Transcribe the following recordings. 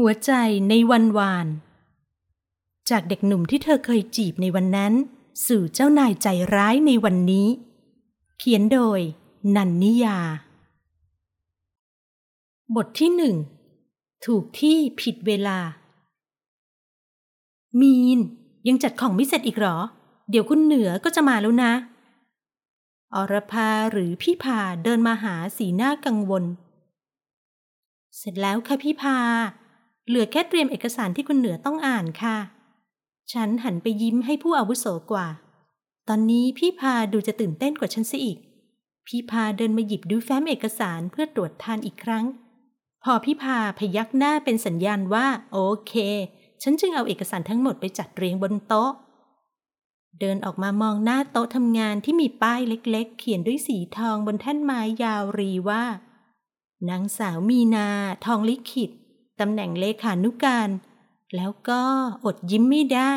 หัวใจในวันวาน จากเด็กหนุ่มที่เธอเคยจีบในวันนั้น สู่เจ้านายใจร้ายในวันนี้ เขียนโดย นันนิยา บทที่หนึ่งถูกที่ผิดเวลา มีน ยังจัดของไม่เสร็จอีกหรอ เดี๋ยวคุณเหนือก็จะมาแล้วนะ อรพาหรือพี่พาเดินมาหาสีหน้ากังวล เสร็จแล้วค่ะพี่พา เหลือแค่เตรียมเอกสารที่คุณเหนือต้องอ่านค่ะ ฉันหันไปยิ้มให้ผู้อาวุโสกว่า ตอนนี้พี่พาดูจะตื่นเต้นกว่าฉันซะอีก พี่พาเดินมาหยิบดูแฟ้มเอกสารเพื่อตรวจทานอีกครั้ง พอพี่พาพยักหน้าเป็นสัญญาณว่า โอเค ฉันจึงเอาเอกสารทั้งหมดไปจัดเรียงบนโต๊ะ เดินออกมามองหน้าโต๊ะทำงานที่มีป้ายเล็ก ๆ เขียนด้วยสีทองบนแท่นไม้ยาวรีว่า นางสาวมีนา ทองลิขิต ตำแหน่งเลขานุการ แล้วก็อดยิ้มไม่ได้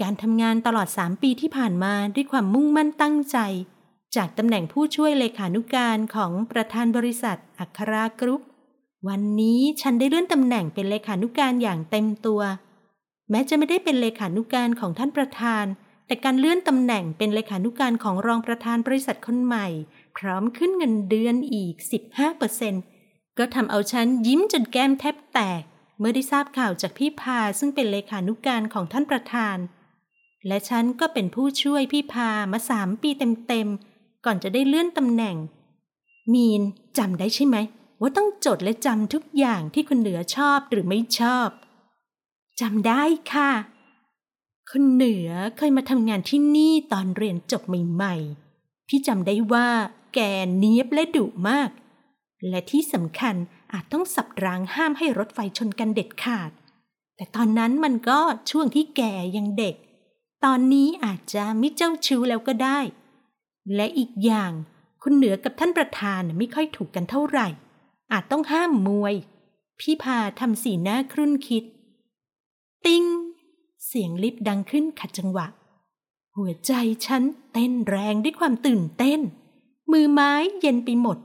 การทำงานตลอดสามปีที่ผ่านมาด้วยความมุ่งมั่นตั้งใจ จากตำแหน่งผู้ช่วยเลขานุการของประธานบริษัท อัครากรุ๊ป วันนี้ฉันได้เลื่อนตำแหน่งเป็นเลขานุการอย่างเต็มตัว แม้จะไม่ได้เป็นเลขานุการของท่านประธาน แต่การเลื่อนตำแหน่งเป็นเลขานุการของรองประธานบริษัทคนใหม่ พร้อมขึ้นเงินเดือนอีก 15% ก็ทำเอาฉันยิ้มจนแก้มแทบแตก เมื่อได้ทราบข่าวจากพี่พาซึ่งเป็นเลขานุกการของท่านประธาน และฉันก็เป็นผู้ช่วยพี่พามาสามปีเต็มๆ ก่อนจะได้เลื่อนตำแหน่ง มีนจำได้ใช่ไหม ว่าต้องจดและจำทุกอย่างที่คุณเหนือชอบหรือไม่ชอบจำได้ค่ะคุณเหนือเคยมาทำงานที่นี่ตอนเรียนจบใหม่ๆ พี่จำได้ว่าแกเนียบและดุมาก และที่สำคัญอาจต้องสับรางห้ามให้รถไฟชนกันเด็ดขาด แต่ตอนนั้นมันก็ช่วงที่แกยังเด็ก ตอนนี้อาจจะไม่เจ้าชู้แล้วก็ได้ และอีกอย่าง คุณเหนือกับท่านประธานไม่ค่อยถูกกันเท่าไหร่ อาจต้องห้ามมวย พี่พาทำสีหน้าครุ่นคิด ติ้ง เสียงลิฟต์ดังขึ้นขัดจังหวะ หัวใจฉันเต้นแรงด้วยความตื่นเต้น มือไม้เย็นไปหมด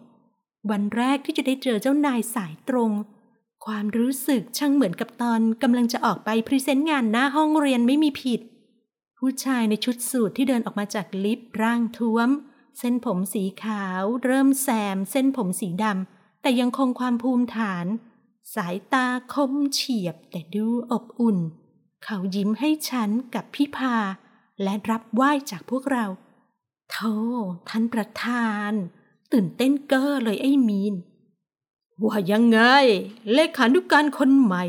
วันแรกที่จะได้เจอเจ้านายสายตรง ความรู้สึกช่างเหมือนกับตอนกำลังจะออกไปพรีเซนต์งานหน้าห้องเรียนไม่มีผิด ผู้ชายในชุดสูทที่เดินออกมาจากลิฟต์ร่างท้วม เส้นผมสีขาว เริ่มแซม เส้นผมสีดำแต่ยังคงความภูมิฐาน สายตาคมเฉียบแต่ดูอบอุ่น เขายิ้มให้ฉันกับพี่พา และรับไหว้จากพวกเราโธ่ท่านประธาน ตื่นเต้นเก้อเลยไอ้มีน ว่ายังไง เลขานุกการคนใหม่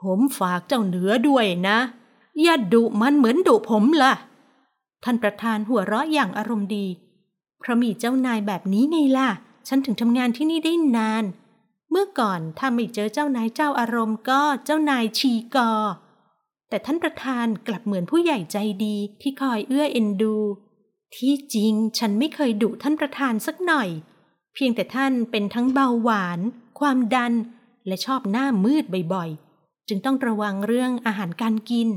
ผมฝากเจ้าเหนือด้วยนะ อย่าดุมันเหมือนดุผมล่ะ ท่านประธานหัวเราะอย่างอารมณ์ดี เพราะมีเจ้านายแบบนี้ไงล่ะ ฉันถึงทำงานที่นี่ได้นาน เมื่อก่อนถ้าไม่เจอเจ้านายเจ้าอารมณ์ก็เจ้านายชีกอ แต่ท่านประธานกลับเหมือนผู้ใหญ่ใจดีที่คอยเอื้อเอ็นดู ที่จริงฉันไม่เคยดุท่านประธานสักหน่อย เพียงแต่ท่านเป็นทั้งเบาหวาน ความดัน และชอบหน้ามืดบ่อยๆ จึงต้องระวังเรื่องอาหารการกิน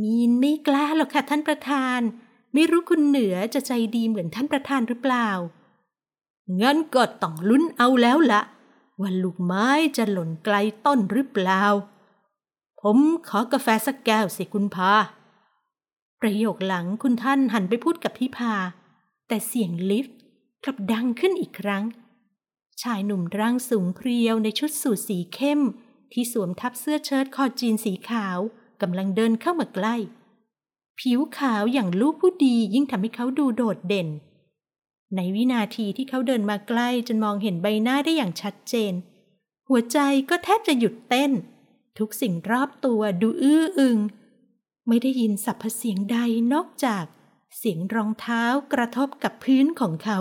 มีนไม่กล้าหรอกค่ะท่านประธาน ไม่รู้คุณเหนือจะใจดีเหมือนท่านประธานหรือเปล่า งั้นก็ต้องลุ้นเอาแล้วละว่าลูกไม้จะหล่นไกลต้นหรือเปล่า ผมขอกาแฟสักแก้วสิคุณพา ประโยคหลังคุณท่านหันไปพูดกับพี่พา แต่เสียงลิฟต์กลับดังขึ้นอีกครั้ง ชายหนุ่มร่างสูงเพรียวในชุดสูทสีเข้ม ที่สวมทับเสื้อเชิ้ตคอจีนสีขาวกำลังเดินเข้ามาใกล้ ผิวขาวอย่างลูกผู้ดียิ่งทำให้เขาดูโดดเด่น ในวินาทีที่เขาเดินมาใกล้จนมองเห็นใบหน้าได้อย่างชัดเจน หัวใจก็แทบจะหยุดเต้น ทุกสิ่งรอบตัวดูอื้ออึง ไม่ได้ยินสัพพเสียงใดนอกจากเสียงรองเท้ากระทบกับพื้นของเขา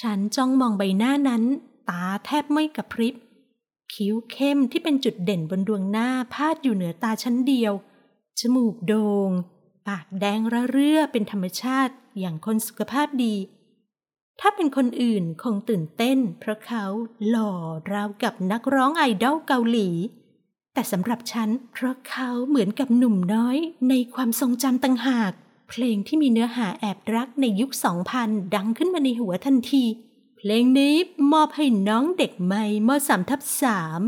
ฉันจ้องมองใบหน้านั้น ตาแทบไม่กระพริบ คิ้วเข้มที่เป็นจุดเด่นบนดวงหน้าพาดอยู่เหนือตาชั้นเดียว จมูกโดง่ง ปากแดงระเรื่อเป็นธรรมชาติอย่างคนสุขภาพดี ถ้าเป็นคนอื่นคงตื่นเต้น เพราะเขาหล่อราวกับนักร้องไอดอลเกาหลี แต่สำหรับฉันเพราะเขาเหมือนกับหนุ่มน้อยในความทรงจำต่างหาก เพลงที่มีเนื้อหาแอบรักในยุค 2000 ดังขึ้นมาในหัวทันที เพลงนี้มอบให้น้องเด็กใหม่มสามทับสาม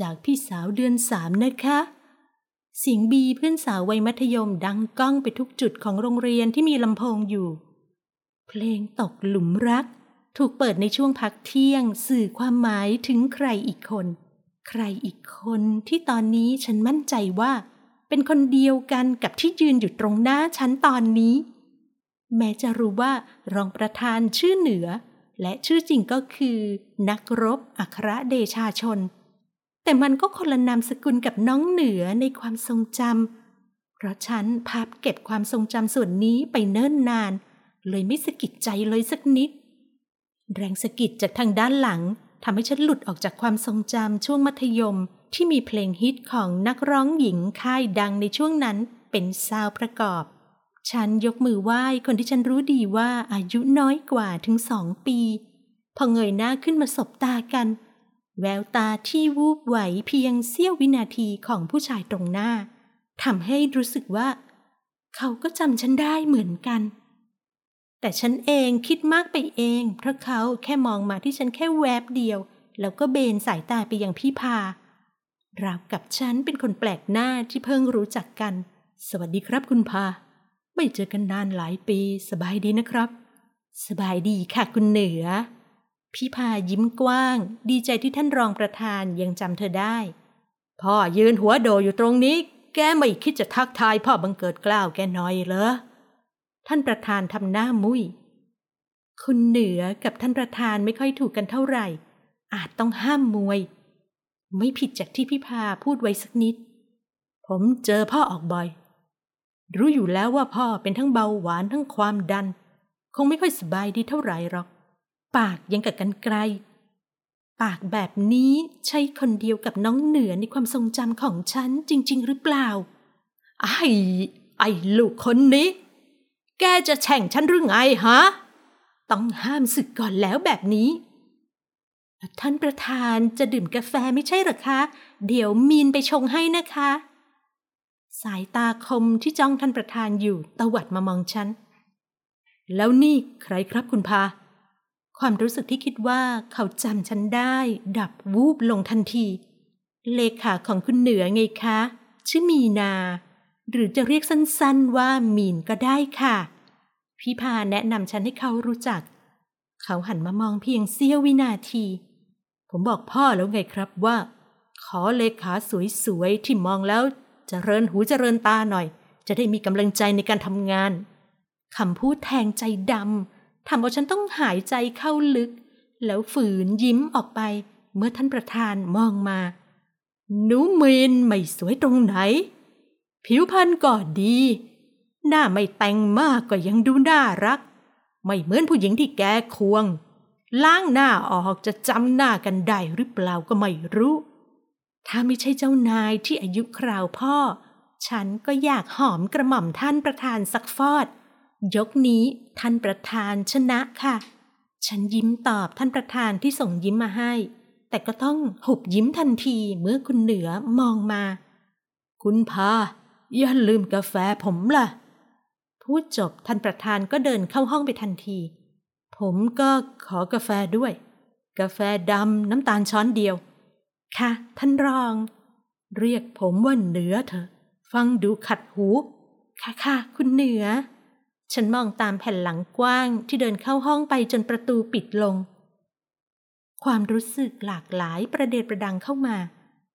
จากพี่สาวเดือนสามนะคะเสียงบีเพื่อนสาววัยมัธยมดังก้องไปทุกจุดของโรงเรียนที่มีลำโพงอยู่ เพลงตกหลุมรัก ถูกเปิดในช่วงพักเที่ยง สื่อความหมายถึงใครอีกคน ใครอีกคนที่ตอนนี้ฉันมั่นใจว่า เป็นคนเดียวกันกับที่ยืนอยู่ตรงหน้าฉันตอนนี้ แม้จะรู้ว่ารองประธานชื่อเหนือ และชื่อจริงก็คือ นักรบอัครเดชาชน แต่มันก็คนละนามสกุลกับน้องเหนือในความทรงจำเพราะฉันพับเก็บความทรงจำส่วนนี้ไปเนิ่นนาน เลยไม่สะกิดใจเลยสักนิด แรงสะกิดจากทางด้านหลัง ทำให้ฉันหลุดออกจากความทรงจำช่วงมัธยม ที่มีเพลงฮิตของนักร้องหญิงค่ายดังในช่วงนั้นเป็นซาวประกอบ ฉันยกมือไหว้คนที่ฉันรู้ดีว่าอายุน้อยกว่าถึงสองปี พอเงยหน้าขึ้นมาสบตากัน แววตาที่วูบไหวเพียงเสี้ยววินาทีของผู้ชายตรงหน้าทำให้รู้สึกว่า เขาก็จำฉันได้เหมือนกัน แต่ฉันเองคิดมากไปเอง เพราะเขาแค่มองมาที่ฉันแค่แวบเดียว แล้วก็เบนสายตาไปยังพี่พาราวกับฉันเป็นคนแปลกหน้าที่เพิ่งรู้จักกัน สวัสดีครับคุณพา ไม่เจอกันนานหลายปี สบายดีนะครับ สบายดีค่ะคุณเหนือ พี่พายิ้มกว้าง ดีใจที่ท่านรองประธานยังจำเธอได้ พ่อยืนหัวโดอยู่ตรงนี้ แกไม่คิดจะทักทายพ่อบังเกิดกล้าวแกหน่อยเหรอ ท่านประธานทำหน้ามุย้ย คุณเหนือกับท่านประธานไม่ค่อยถูกกันเท่าไหร่ อาจต้องห้ามมวย ไม่ผิดจากที่พี่พาพูดไว้สักนิด ผมเจอพ่อออกบ่อย รู้อยู่แล้วว่าพ่อเป็นทั้งเบาหวานทั้งความดัน คงไม่ค่อยสบายดีเท่าไหร่หรอก ปากยังกับกันไกล ปากแบบนี้ใช่คนเดียวกับน้องเหนือในความทรงจำของฉันจริง ๆ หรือเปล่า ไอ้ ไอ้ลูกคนนี้ แกจะแช่งฉันหรือไงฮะ ต้องห้ามศึกก่อนแล้วแบบนี้ ท่านประธานจะดื่มกาแฟไม่ใช่หรอคะ เดี๋ยวมีนไปชงให้นะคะ สายตาคมที่จ้องท่านประธานอยู่ตวัดมามองฉัน แล้วนี่ใครครับคุณพา ความรู้สึกที่คิดว่าเขาจำฉันได้ ดับวูบลงทันที เลขาของคุณเหนือไงคะ ชื่อมีนาหรือจะเรียกสั้นๆว่ามีนก็ได้ค่ะ พี่พาแนะนำฉันให้เขารู้จัก เขาหันมามองเพียงเสี้ยววินาที ผมบอกพ่อแล้วไงครับว่า ขอเลขาสวยๆที่มองแล้วจเจริญหูจเจริญตาหน่อย จะได้มีกำลังใจในการทำงานคำพูดแทงใจดำทำเอาฉันต้องหายใจเข้าลึก แล้วฝืนยิ้มออกไป เมื่อท่านประธานมองมาหนูเมนไม่สวยตรงไหน ผิวพรรณก็ดี หน้าไม่แต่งมากก็ยังดูน่ารัก ไม่เหมือนผู้หญิงที่แกควง ล้างหน้าออกจะจำหน้ากันได้หรือเปล่าก็ไม่รู้ ถ้าไม่ใช่เจ้านายที่อายุคราวพ่อ ฉันก็อยากหอมกระหม่อมท่านประธานสักฟอด ยกนี้ท่านประธานชนะค่ะ ฉันยิ้มตอบท่านประธานที่ส่งยิ้มมาให้ แต่ก็ต้องหุบยิ้มทันทีเมื่อคุณเหนือมองมา คุณพาอย่าลืมกาแฟผมล่ะ พูดจบท่านประธานก็เดินเข้าห้องไปทันที ผมก็ขอกาแฟด้วย กาแฟดำน้ำตาลช้อนเดียว ค่ะ ท่านรอง เรียกผมว่าเหนือเถอะ ฟังดูขัดหู ค่ะค่ะคุณเหนือ ฉันมองตามแผ่นหลังกว้างที่เดินเข้าห้องไปจนประตูปิดลง ความรู้สึกหลากหลายประเดประดังเข้ามา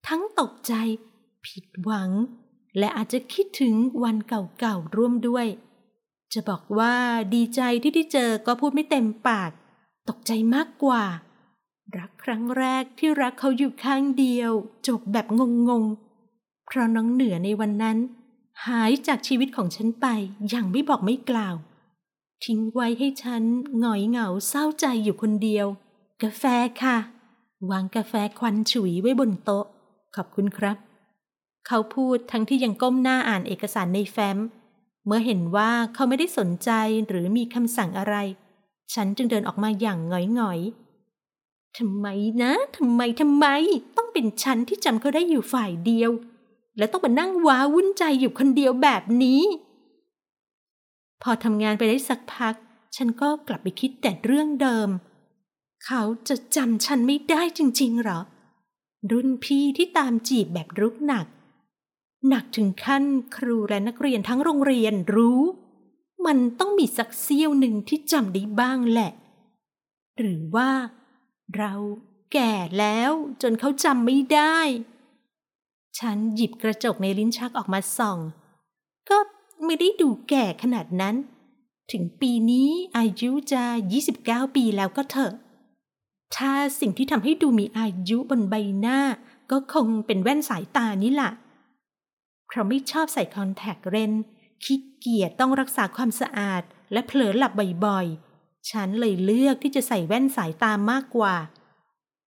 ทั้งตกใจ ผิดหวัง และอาจจะคิดถึงวันเก่าๆร่วมด้วย จะบอกว่าดีใจที่ได้เจอก็พูดไม่เต็มปาก ตกใจมากกว่า รักครั้งแรกที่รักเขาอยู่ข้างเดียว จบแบบงงๆ เพราะน้องเหนือในวันนั้น หายจากชีวิตของฉันไปอย่างไม่บอกไม่กล่าว ทิ้งไว้ให้ฉันหงอยเหงาเศร้าใจอยู่คนเดียว กาแฟค่ะ วางกาแฟควันฉุยไว้บนโต๊ะ ขอบคุณครับ เขาพูดทั้งที่ยังก้มหน้าอ่านเอกสารในแฟ้ม เมื่อเห็นว่าเขาไม่ได้สนใจหรือมีคำสั่งอะไร ฉันจึงเดินออกมาอย่างหงอยหงอยทำไมนะทำไมทำไม ต้องเป็นฉันที่จำเขาได้อยู่ฝ่ายเดียว และต้องมานั่งว้าวุ่นใจอยู่คนเดียวแบบนี้ พอทำงานไปได้สักพัก ฉันก็กลับไปคิดแต่เรื่องเดิม เขาจะจำฉันไม่ได้จริงๆหรอ รุ่นพี่ที่ตามจีบแบบรุกหนัก หนักถึงขั้นครูและนักเรียนทั้งโรงเรียนรู้ มันต้องมีสักเสี้ยวหนึ่งที่จำได้บ้างแหละ หรือว่า เราแก่แล้วจนเขาจำไม่ได้ ฉันหยิบกระจกในลิ้นชักออกมาส่อง ก็ไม่ได้ดูแก่ขนาดนั้น ถึงปีนี้อายุจะ 29 ปีแล้วก็เถอะ ถ้าสิ่งที่ทำให้ดูมีอายุบนใบหน้า ก็คงเป็นแว่นสายตานี่แหละ เพราะไม่ชอบใส่คอนแทคเลนส์ขี้เกียจต้องรักษาความสะอาด และเผลอหลับบ่อยๆ ฉันเลยเลือกที่จะใส่แว่นสายตามากกว่า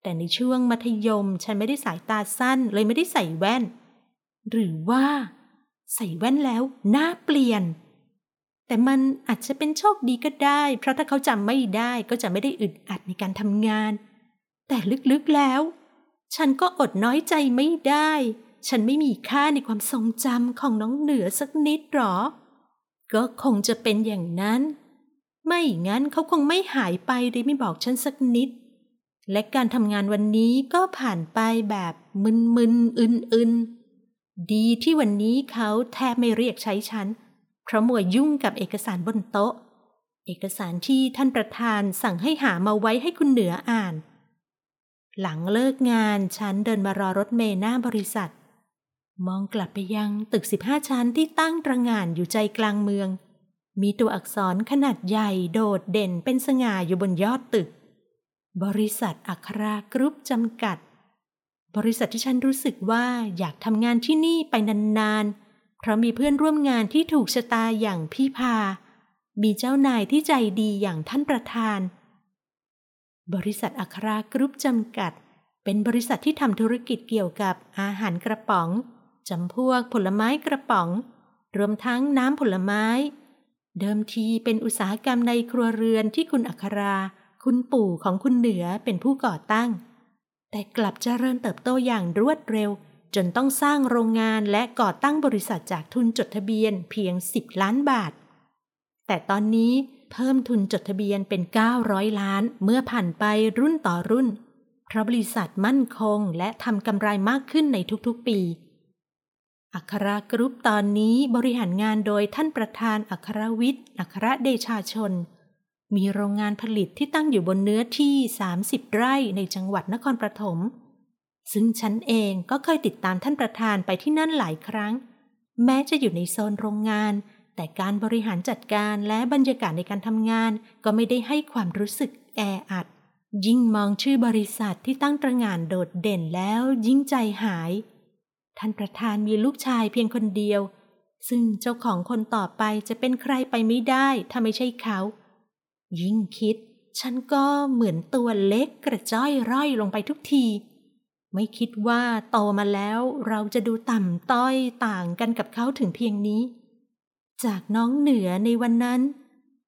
แต่ในช่วงมัธยมฉันไม่ได้สายตาสั้นเลยไม่ได้ใส่แว่น หรือว่า ใส่แว่นแล้วหน้าเปลี่ยน แต่มันอาจจะเป็นโชคดีก็ได้ เพราะถ้าเขาจำไม่ได้ก็จะไม่ได้อึดอัดในการทำงาน แต่ลึกๆแล้ว ฉันก็อดน้อยใจไม่ได้ ฉันไม่มีค่าในความทรงจำของน้องเหนือสักนิดหรอ ก็คงจะเป็นอย่างนั้น ไม่งั้นเขาคงไม่หายไปโดยไม่บอกฉันสักนิด และการทำงานวันนี้ก็ผ่านไปแบบมึนๆอึนๆ ดีที่วันนี้เขาแทบไม่เรียกใช้ฉัน เพราะมัวยุ่งกับเอกสารบนโต๊ะ เอกสารที่ท่านประธานสั่งให้หามาไว้ให้คุณเหนืออ่าน หลังเลิกงานฉันเดินมารอรถเมล์หน้าบริษัท มองกลับไปยังตึก15ชั้นที่ตั้งตระงานอยู่ใจกลางเมือง มีตัวอักษรขนาดใหญ่โดดเด่นเป็นสง่าอยู่บนยอดตึก บริษัทอัครากรุ๊ปจำกัด บริษัทที่ฉันรู้สึกว่าอยากทำงานที่นี่ไปนานๆ เพราะมีเพื่อนร่วมงานที่ถูกชะตาอย่างพี่พา มีเจ้านายที่ใจดีอย่างท่านประธาน บริษัทอัครากรุ๊ปจำกัด เป็นบริษัทที่ทำธุรกิจเกี่ยวกับอาหารกระป๋อง จำพวกผลไม้กระป๋อง รวมทั้งน้ำผลไม้ เดิมทีเป็นอุตสาหกรรมในครัวเรือนที่คุณอัครา คุณปู่ของคุณเหนือเป็นผู้ก่อตั้ง แต่กลับเจริญเติบโตอย่างรวดเร็ว จนต้องสร้างโรงงานและก่อตั้งบริษัทจากทุนจดทะเบียนเพียง 10 ล้านบาท แต่ตอนนี้เพิ่มทุนจดทะเบียนเป็น 900 ล้านเมื่อผ่านไปรุ่นต่อรุ่น เพราะบริษัทมั่นคงและทำกำไรมากขึ้นในทุกๆปี อัครากรุ๊ปตอนนี้บริหารงานโดยท่านประธานอัครวิทย์ อัครเดชาชน มีโรงงานผลิตที่ตั้งอยู่บนเนื้อที่ 30 ไร่ในจังหวัดนครปฐม ซึ่งฉันเองก็เคยติดตามท่านประธานไปที่นั่นหลายครั้ง แม้จะอยู่ในโซนโรงงาน แต่การบริหารจัดการและบรรยากาศในการทำงาน ก็ไม่ได้ให้ความรู้สึกแออัด ยิ่งมองชื่อบริษัทที่ตั้งตระหง่านโดดเด่นแล้วยิ่งใจหาย ท่านประธานมีลูกชายเพียงคนเดียว ซึ่งเจ้าของคนต่อไปจะเป็นใครไปไม่ได้ถ้าไม่ใช่เขา ยิ่งคิด ฉันก็เหมือนตัวเล็กกระจ้อยร่อยลงไปทุกที ไม่คิดว่าโตมาแล้วเราจะดูต่ำต้อยต่างกันกับเขาถึงเพียงนี้ จากน้องเหนือในวันนั้น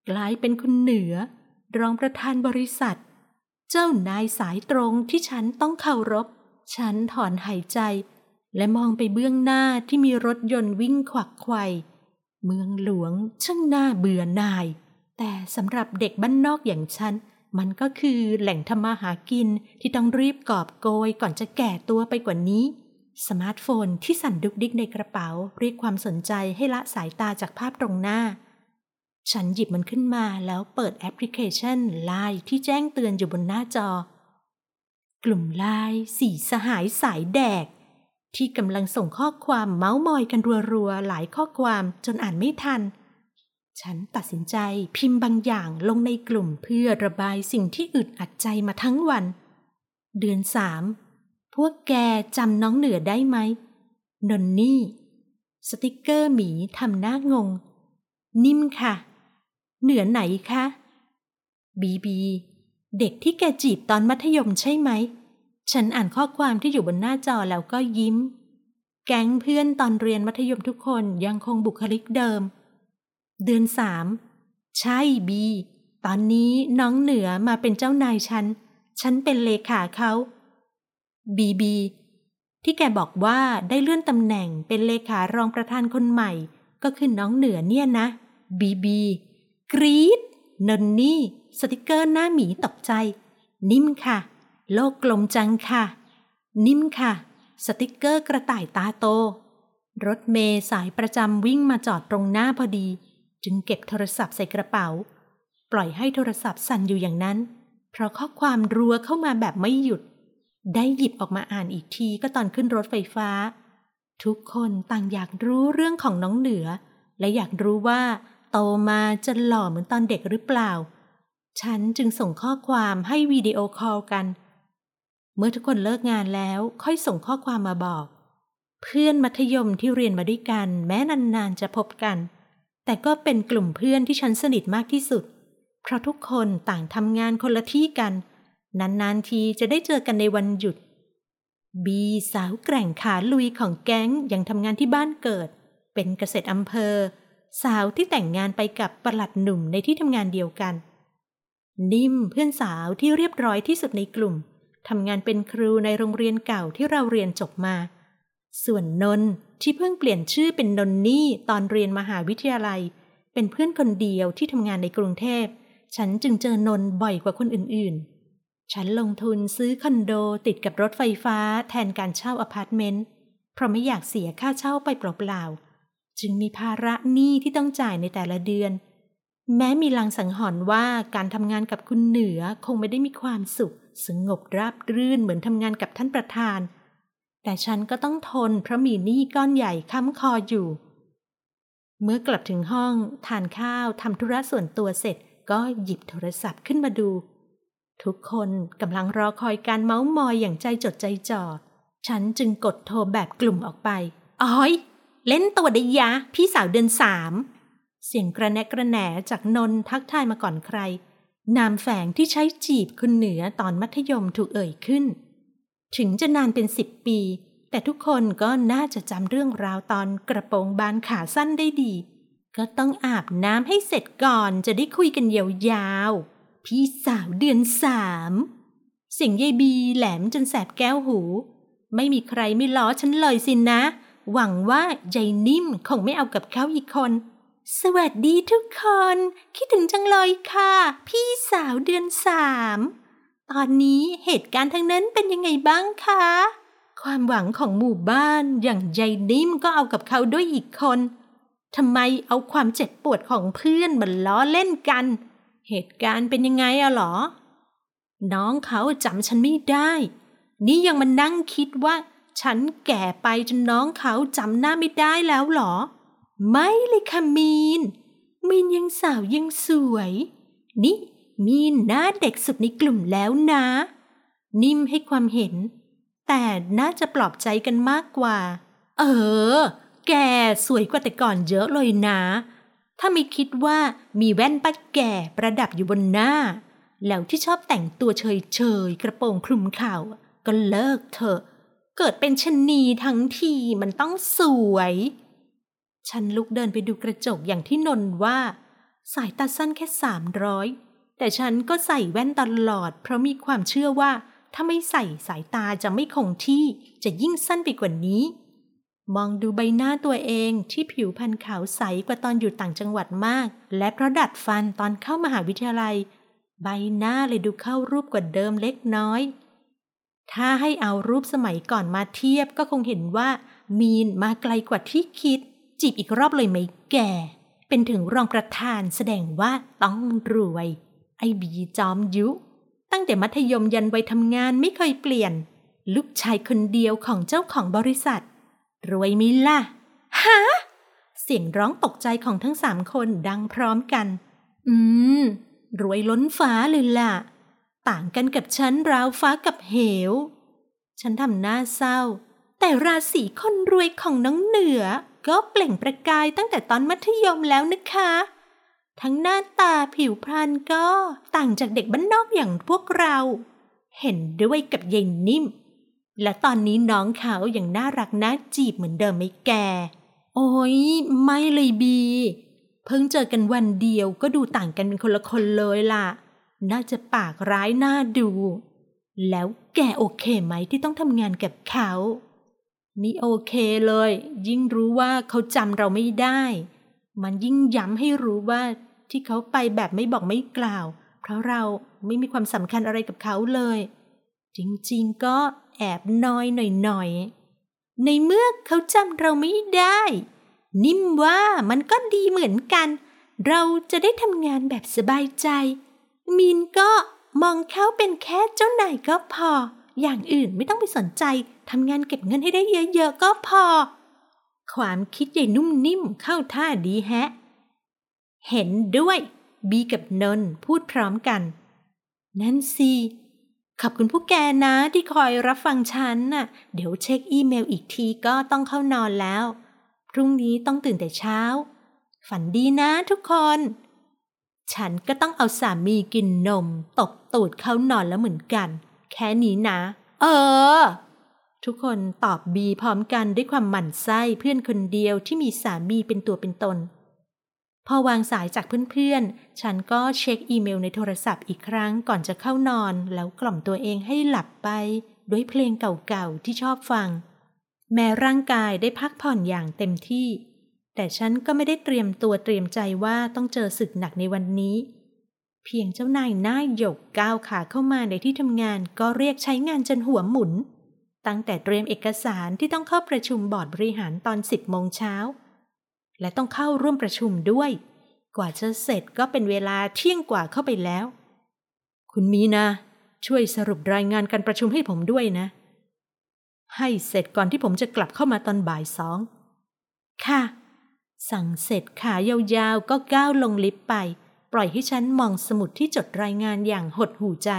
กลายเป็นคุณเหนือ รองประธานบริษัท เจ้านายสายตรงที่ฉันต้องเคารพ ฉันถอนหายใจ และมองไปเบื้องหน้าที่มีรถยนต์วิ่งขวักไขว่เมืองหลวงช่างน่าเบื่อหน่าย แต่สำหรับเด็กบ้านนอกอย่างฉัน มันก็คือแหล่งทำมาหากินที่ต้องรีบกอบโกยก่อนจะแก่ตัวไปกว่านี้ สมาร์ทโฟนที่สั่นดุกดิกในกระเป๋า เรียกความสนใจให้ละสายตาจากภาพตรงหน้า ฉันหยิบมันขึ้นมาแล้วเปิดแอปพลิเคชันไลน์ที่แจ้งเตือนอยู่บนหน้าจอ กลุ่มไลน์สีสหายสายแดก ที่กำลังส่งข้อความเมาส์มอยกันรัวๆ หลายข้อความจนอ่านไม่ทัน ฉันตัดสินใจพิมพ์บางอย่างลงในกลุ่มเพื่อระบายสิ่งที่อึดอัดใจมาทั้งวัน เดือนสามพวกแกจำน้องเหนือได้ไหม นนนี่ สติกเกอร์หมีทำหน้างง นิ่มค่ะ เหนือไหนคะ บีบี เด็กที่แกจีบตอนมัธยมใช่ไหม ฉันอ่านข้อความที่อยู่บนหน้าจอแล้วก็ยิ้ม แก๊งเพื่อนตอนเรียนมัธยมทุกคนยังคงบุคลิกเดิม เดือนสาม ใช่บี ตอนนี้น้องเหนือมาเป็นเจ้านายฉัน ฉันเป็นเลขาเขาบีบี ที่แกบอกว่าได้เลื่อนตำแหน่งเป็นเลขารองประธานคนใหม่ ก็คือน้องเหนือเนี่ยนะ บีบี กรีดนนนี่ สติกเกอร์หน้าหมีตกใจ นิ่มค่ะ โลกกลมจังค่ะ นิ่มค่ะ สติกเกอร์กระต่ายตาโต รถเมย์สายประจำวิ่งมาจอดตรงหน้าพอดี จึงเก็บโทรศัพท์ใส่กระเป๋า ปล่อยให้โทรศัพท์สั่นอยู่อย่างนั้น เพราะข้อความรัวเข้ามาแบบไม่หยุด ได้หยิบออกมาอ่านอีกทีก็ตอนขึ้นรถไฟฟ้า ทุกคนต่างอยากรู้เรื่องของน้องเหนือ และอยากรู้ว่า โตมาจะหล่อเหมือนตอนเด็กหรือเปล่า ฉันจึงส่งข้อความให้วิดีโอคอลกัน เมื่อทุกคนเลิกงานแล้วค่อยส่งข้อความมาบอก เพื่อนมัธยมที่เรียนมาด้วยกัน แม้นานๆจะพบกัน แต่ก็เป็นกลุ่มเพื่อนที่ฉันสนิทมากที่สุด เพราะทุกคนต่างทำงานคนละที่กัน นานๆทีจะได้เจอกันในวันหยุด บีสาวแกร่งขาลุยของแก๊งยังทำงานที่บ้านเกิด เป็นเกษตรอำเภอ สาวที่แต่งงานไปกับประหลัดหนุ่มในที่ทำงานเดียวกัน นิ่มเพื่อนสาวที่เรียบร้อยที่สุดในกลุ่ม ทำงานเป็นครูในโรงเรียนเก่าที่เราเรียนจบมา ส่วนนนที่เพิ่งเปลี่ยนชื่อเป็นนนนี่ตอนเรียนมหาวิทยาลัย เป็นเพื่อนคนเดียวที่ทำงานในกรุงเทพ ฉันจึงเจอนนบ่อยกว่าคนอื่นๆ ฉันลงทุนซื้อคอนโดติดกับรถไฟฟ้าแทนการเช่าอพาร์ตเมนต์ เพราะไม่อยากเสียค่าเช่าไปเปล่าๆ จึงมีภาระหนี้ที่ต้องจ่ายในแต่ละเดือน แม้มีลังสังหรณ์ว่าการทำงานกับคุณเหนือคงไม่ได้มีความสุข สงบราบรื่นเหมือนทำงานกับท่านประธาน แต่ฉันก็ต้องทนเพราะมีหนี้ก้อนใหญ่ค้ำคออยู่ เมื่อกลับถึงห้องทานข้าวทำธุระส่วนตัวเสร็จก็หยิบโทรศัพท์ขึ้นมาดู ทุกคนกำลังรอคอยการเมาส์มอยอย่างใจจดใจจ่อ ฉันจึงกดโทรแบบกลุ่มออกไปอ้อย เล่นตัวได้ยะ พี่สาวเดือนสามเสียงกระแนกกระแหนจากนนทักทายมาก่อนใคร นามแฝงที่ใช้จีบคุณเหนือตอนมัธยมถูกเอ่ยขึ้น ถึงจะนานเป็นสิบปี แต่ทุกคนก็น่าจะจำเรื่องราวตอนกระโปรงบานขาสั้นได้ดี ก็ต้องอาบน้ำให้เสร็จก่อนจะได้คุยกันยาวๆ พี่สาวเดือนสามเสียงยายบีแหลมจนแสบแก้วหู ไม่มีใครไม่ล้อฉันเลยสินะ หวังว่ายายนิ่มคงไม่เอากับเขาอีกคน สวัสดีทุกคน คิดถึงจังเลยค่ะ พี่สาวเดือนสามตอนนี้เหตุการณ์ทั้งนั้นเป็นยังไงบ้างคะ ความหวังของหมู่บ้านอย่างยายนิ่มก็เอากับเขาด้วยอีกคนทำไมเอาความเจ็บปวดของเพื่อนมาล้อเล่นกัน เหตุการณ์เป็นยังไงอะหรอ น้องเขาจำฉันไม่ได้ นี่ยังมานั่งคิดว่า ฉันแก่ไปจนน้องเขาจำหน้าไม่ได้แล้วหรอ ไม่เลยค่ะมีน มีนยังสาวยังสวย นี่มีนหน้าเด็กสุดในกลุ่มแล้วนะ นิ่มให้ความเห็น แต่น่าจะปลอบใจกันมากกว่า เออ แกสวยกว่าแต่ก่อนเยอะเลยนะ ถ้าไม่คิดว่ามีแว่นป้าแก่ประดับอยู่บนหน้า แล้วที่ชอบแต่งตัวเฉยๆกระโปรงคลุมเข่า ก็เลิกเถอะ เกิดเป็นชนีทั้งทีมันต้องสวย ฉันลุกเดินไปดูกระจกอย่างที่นนว่า สายตาสั้นแค่สามร้อยแต่ฉันก็ใส่แว่นตลอด เพราะมีความเชื่อว่า ถ้าไม่ใส่สายตาจะไม่คงที่จะยิ่งสั้นไปกว่านี้ มองดูใบหน้าตัวเองที่ผิวพรรณขาวใสกว่าตอนอยู่ต่างจังหวัดมาก และเพราะดัดฟันตอนเข้ามหาวิทยาลัย ใบหน้าเลยดูเข้ารูปกว่าเดิมเล็กน้อย ถ้าให้เอารูปสมัยก่อนมาเทียบก็คงเห็นว่ามีนมาไกลกว่าที่คิด จีบอีกรอบเลยไหมแก เป็นถึงรองประธานแสดงว่าต้องรวย ไอ้บีจอมยุ ตั้งแต่มัธยมยันวัยทำงานไม่เคยเปลี่ยน ลูกชายคนเดียวของเจ้าของบริษัท รวยมิล่ะ ฮะ เสียงร้องตกใจของทั้งสามคนดังพร้อมกัน อืม รวยล้นฟ้าเลยล่ะ ต่างกันกับฉันราวฟ้ากับเหว ฉันทำหน้าเศร้า แต่ราศีคนรวยของน้องเหนือ ก็เปล่งประกายตั้งแต่ตอนมัธยมแล้วนะคะ ทั้งหน้าตาผิวพรรณก็ต่างจากเด็กบ้านนอกอย่างพวกเรา เห็นด้วยกับเยายนิ่ม และตอนนี้น้องเขาอย่างน่ารักน่าจีบเหมือนเดิมไหมแก โอ้ยไม่เลยบี เพิ่งเจอกันวันเดียวก็ดูต่างกันเป็นคนละคนเลยล่ะ น่าจะปากร้ายน่าดู แล้วแกโอเคไหมที่ต้องทำงานกับเขา นี่โอเคเลย ยิ่งรู้ว่าเขาจำเราไม่ได้ มันยิ่งย้ำให้รู้ว่าที่เขาไปแบบไม่บอกไม่กล่าว เพราะเราไม่มีความสำคัญอะไรกับเขาเลย จริงๆก็แอบน้อยหน่อยๆ ในเมื่อเขาจำเราไม่ได้ นิ่มว่ามันก็ดีเหมือนกัน เราจะได้ทำงานแบบสบายใจ มีนก็มองเขาเป็นแค่เจ้านายก็พอ อย่างอื่นไม่ต้องไปสนใจทำงานเก็บเงินให้ได้เยอะๆก็พอ ความคิดใหญ่นุ่มนิ่มเข้าท่าดีแฮะ เห็นด้วย บีกับนนพูดพร้อมกัน นั่นสิขอบคุณผู้แกนะที่คอยรับฟังฉันน่ะ เดี๋ยวเช็คอีเมลอีกทีก็ต้องเข้านอนแล้ว พรุ่งนี้ต้องตื่นแต่เช้า ฝันดีนะทุกคน ฉันก็ต้องเอาสามีกินนมตบตูดเขานอนแล้วเหมือนกัน แค่นี้นะ เออ ทุกคนตอบบีพร้อมกันด้วยความหมั่นไส้เพื่อนคนเดียวที่มีสามีเป็นตัวเป็นตน พอวางสายจากเพื่อนๆ ฉันก็เช็คอีเมลในโทรศัพท์อีกครั้งก่อนจะเข้านอนแล้วกล่อมตัวเองให้หลับไป ด้วยเพลงเก่าๆที่ชอบฟัง แม้ร่างกายได้พักผ่อนอย่างเต็มที่ แต่ฉันก็ไม่ได้เตรียมตัวเตรียมใจว่าต้องเจอศึกหนักในวันนี้ เพียงเจ้านายหน้าหยกก้าวขาเข้ามาในที่ทำงานก็เรียกใช้งานจนหัวหมุน ตั้งแต่เตรียมเอกสารที่ต้องเข้าประชุมบอร์ดบริหารตอนสิบโมงเช้า และต้องเข้าร่วมประชุมด้วย กว่าจะเสร็จก็เป็นเวลาเที่ยงกว่าเข้าไปแล้ว คุณมีนาช่วยสรุปรายงานการประชุมให้ผมด้วยนะ ให้เสร็จก่อนที่ผมจะกลับเข้ามาตอนบ่ายสอง ค่ะ สั่งเสร็จขายาวๆก็ก้าวลงลิฟต์ไป ปล่อยให้ฉันมองสมุดที่จดรายงานอย่างหดหูใจ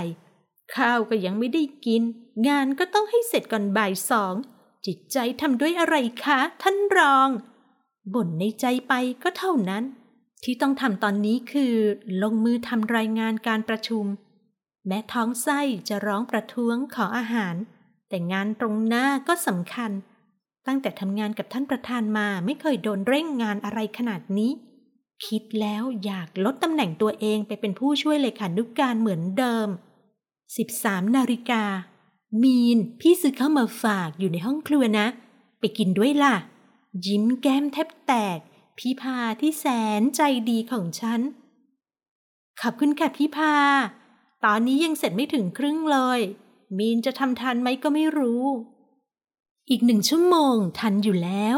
ข้าวก็ยังไม่ได้กิน งานก็ต้องให้เสร็จก่อนบ่ายสอง จิตใจทำด้วยอะไรคะ ท่านรอง บ่นในใจไปก็เท่านั้น ที่ต้องทำตอนนี้คือ ลงมือทำรายงานการประชุม แม้ท้องไส้จะร้องประท้วงขออาหาร แต่งานตรงหน้าก็สำคัญ ตั้งแต่ทำงานกับท่านประธานมาไม่เคยโดนเร่งงานอะไรขนาดนี้ คิดแล้วอยากลดตำแหน่งตัวเองไปเป็นผู้ช่วยเลขานุกการเหมือนเดิม 13 นาฬิกา มีน พี่ซื้อข้าวมาฝากอยู่ในห้องครัวนะ ไปกินด้วยล่ะ ยิ้มแก้มแทบแตก พี่พาที่แสนใจดีของฉัน ขอบคุณค่ะพี่พา ตอนนี้ยังเสร็จไม่ถึงครึ่งเลย มีนจะทำทันไหมก็ไม่รู้ อีกหนึ่งชั่วโมงทันอยู่แล้ว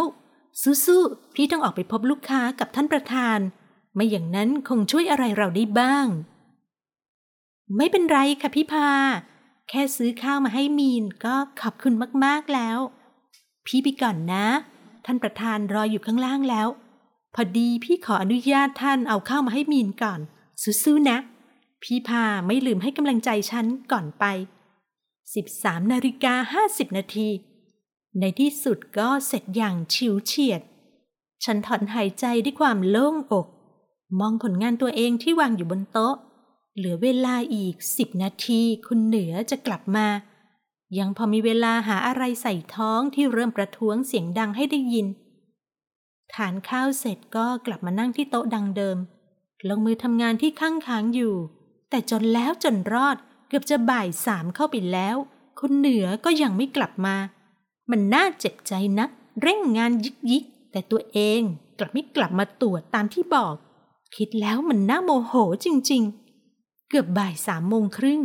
สู้ๆ พี่ต้องออกไปพบลูกค้ากับท่านประธาน ไม่อย่างนั้นคงช่วยอะไรเราได้บ้าง ไม่เป็นไรค่ะพี่พา แค่ซื้อข้าวมาให้มีนก็ขอบคุณมาก ๆ แล้ว พี่ไปก่อนนะ ท่านประธานรออยู่ข้างล่างแล้ว พอดีพี่ขออนุญาตท่านเอาข้าวมาให้มีนก่อนสู้ๆนะ พี่พาไม่ลืมให้กำลังใจฉันก่อนไป 13นาฬิกา50 นาที ในที่สุดก็เสร็จอย่างฉิวเฉียด ฉันถอนหายใจด้วยความโล่งอก มองผลงานตัวเองที่วางอยู่บนโต๊ะ เหลือเวลาอีกสิบนาที คุณเหนือจะกลับมา ยังพอมีเวลาหาอะไรใส่ท้องที่เริ่มประท้วงเสียงดังให้ได้ยิน ทานข้าวเสร็จก็กลับมานั่งที่โต๊ะดังเดิม ลงมือทำงานที่ข้างค้างอยู่ แต่จนแล้วจนรอดเกือบจะบ่ายสามเข้าไปแล้ว คุณเหนือก็ยังไม่กลับมา มันน่าเจ็บใจนัก เร่งงานยิกยิกแต่ตัวเองกลับไม่กลับมาตรวจตามที่บอก คิดแล้วมันน่าโมโหจริงๆ เกือบบ่ายสามโมงครึ่ง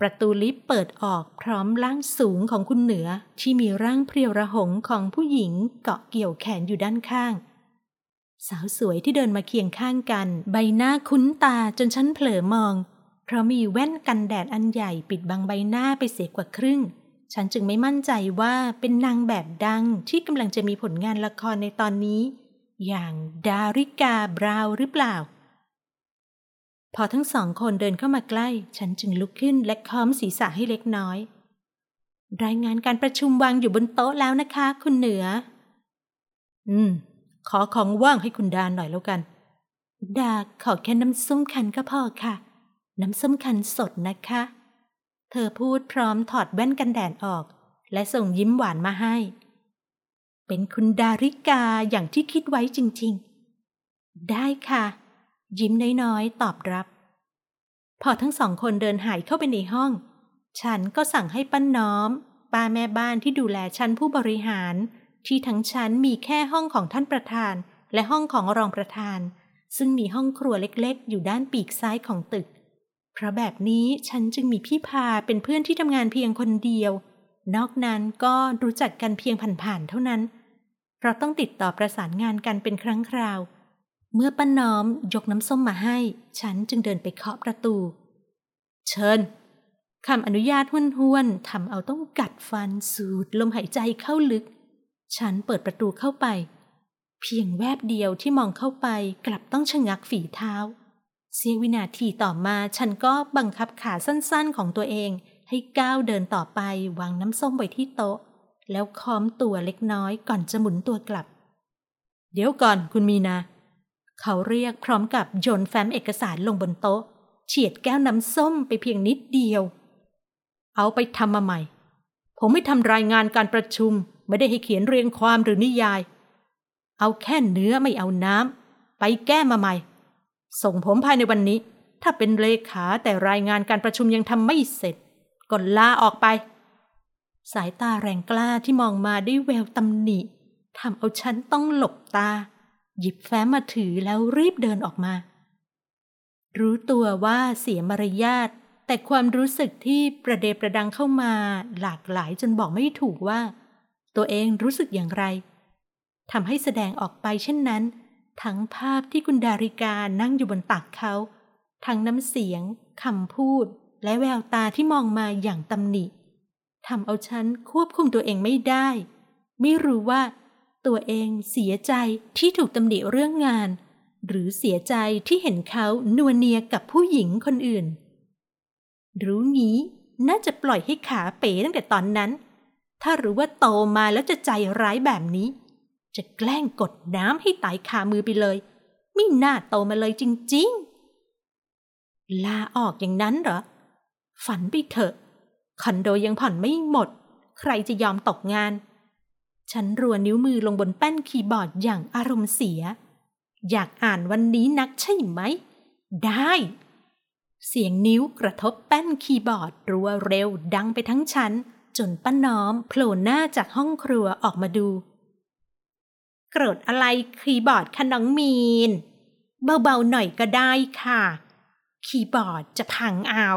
ประตูลิฟต์เปิดออกพร้อมร่างสูงของคุณเหนือ ที่มีร่างเพรียวระหงของผู้หญิงเกาะเกี่ยวแขนอยู่ด้านข้าง สาวสวยที่เดินมาเคียงข้างกัน ใบหน้าคุ้นตาจนฉันเผลอมอง เพราะมีแว่นกันแดดอันใหญ่ปิดบังใบหน้าไปเสียกว่าครึ่ง ฉันจึงไม่มั่นใจว่าเป็นนางแบบดังที่กำลังจะมีผลงานละครในตอนนี้ อย่างดาริกาบราวหรือเปล่า พอทั้งสองคนเดินเข้ามาใกล้ ฉันจึงลุกขึ้นและค้อมศีรษะให้เล็กน้อย รายงานการประชุมวางอยู่บนโต๊ะแล้วนะคะ คุณเหนือ อืม ขอของว่างให้คุณดานหน่อยแล้วกัน ดาขอแค่น้ำส้มคันก็พอค่ะ น้ำส้มคันสดนะคะ เธอพูดพร้อมถอดแว่นกันแดดออก และส่งยิ้มหวานมาให้ เป็นคุณดาริกาอย่างที่คิดไว้จริงๆ ได้ค่ะ ยิ้มน้อยๆ ตอบรับ พอทั้งสองคนเดินหายเข้าไปในห้อง ฉันก็สั่งให้ป้าน้อม ป้าแม่บ้านที่ดูแลชั้นผู้บริหาร ที่ทั้งชั้นมีแค่ห้องของท่านประธาน และห้องของรองประธาน ซึ่งมีห้องครัวเล็กๆ อยู่ด้านปีกซ้ายของตึก เพราะแบบนี้ฉันจึงมีพี่พาเป็นเพื่อนที่ทำงานเพียงคนเดียว นอกนั้นก็รู้จักกันเพียงผ่านๆเท่านั้น เราต้องติดต่อประสานงานกันเป็นครั้งคราว เมื่อป้าน้อมยกน้ำส้มมาให้ ฉันจึงเดินไปเคาะประตู เชิญคำอนุญาตห้วนๆทำเอาต้องกัดฟันสูดลมหายใจเข้าลึก ฉันเปิดประตูเข้าไป เพียงแวบเดียวที่มองเข้าไปกลับต้องชะงักฝีเท้า เสี้ยววินาทีต่อมาฉันก็บังคับขาสั้นๆของตัวเอง ให้ก้าวเดินต่อไปวางน้ำส้มไว้ที่โต๊ะ แล้วค้อมตัวเล็กน้อยก่อนจะหมุนตัวกลับ เดี๋ยวก่อนคุณมีนา เขาเรียกพร้อมกับโยนแฟ้มเอกสารลงบนโต๊ะ เฉียดแก้วน้ำส้มไปเพียงนิดเดียว เอาไปทำมาใหม่ ผมไม่ทำรายงานการประชุม ไม่ได้ให้เขียนเรียงความหรือนิยาย เอาแค่เนื้อไม่เอาน้ำไปแก้มาใหม่ ส่งผมภายในวันนี้ ถ้าเป็นเลขาแต่รายงานการประชุมยังทำไม่เสร็จ ก็ลาออกไป สายตาแรงกล้าที่มองมาด้วยแววตำหนิทำเอาฉันต้องหลบตา หยิบแฟ้มมาถือแล้วรีบเดินออกมา รู้ตัวว่าเสียมารยาทแต่ความรู้สึกที่ประเดประดังเข้ามาหลากหลายจนบอกไม่ถูกว่า ตัวเองรู้สึกอย่างไรทำให้แสดงออกไปเช่นนั้น ทั้งภาพที่คุณดาริกานั่งอยู่บนตักเขา ทั้งน้ำเสียงคำพูด และแววตาที่มองมาอย่างตำหนิทำเอาฉันควบคุมตัวเองไม่ได้ ไม่รู้ว่า ตัวเองเสียใจที่ถูกตำหนิเรื่องงาน หรือเสียใจที่เห็นเขานวเนียกับผู้หญิงคนอื่น รู้งี้น่าจะปล่อยให้ขาเป๋ตั้งแต่ตอนนั้น ถ้ารู้ว่าโตมาแล้วจะใจร้ายแบบนี้ จะแกล้งกดน้ำให้ตายคามือไปเลย ไม่น่าโตมาเลยจริง ๆ ลาออกอย่างนั้นเหรอ ฝันไปเถอะ คอนโดยังผ่อนไม่หมด ใครจะยอมตกงาน ฉันรัวนิ้วมือลงบนแป้นคีย์บอร์ดอย่างอารมณ์เสีย อยากอ่านวันนี้นักใช่ไหม ได้ เสียงนิ้วกระทบแป้นคีย์บอร์ดรัวเร็วดังไปทั้งชั้น จนป้าน้อมโผล่หน้าจากห้องครัวออกมาดู โกรธอะไรคีย์บอร์ดคะน้องมีน เบาๆหน่อยก็ได้ค่ะ คีย์บอร์ดจะพังเอา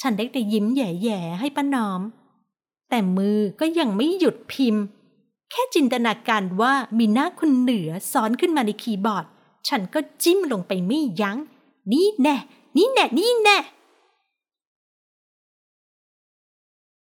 ฉันได้แต่ยิ้มแย่ๆให้ป้าน้อม แต่มือก็ยังไม่หยุดพิมพ์ แค่จินตนาการว่ามีหน้าคุณเหนือซ้อนขึ้นมาในคีย์บอร์ด ฉันก็จิ้มลงไปไม่ยัง้ง นี่แน่ นี่แน่ นี่แน่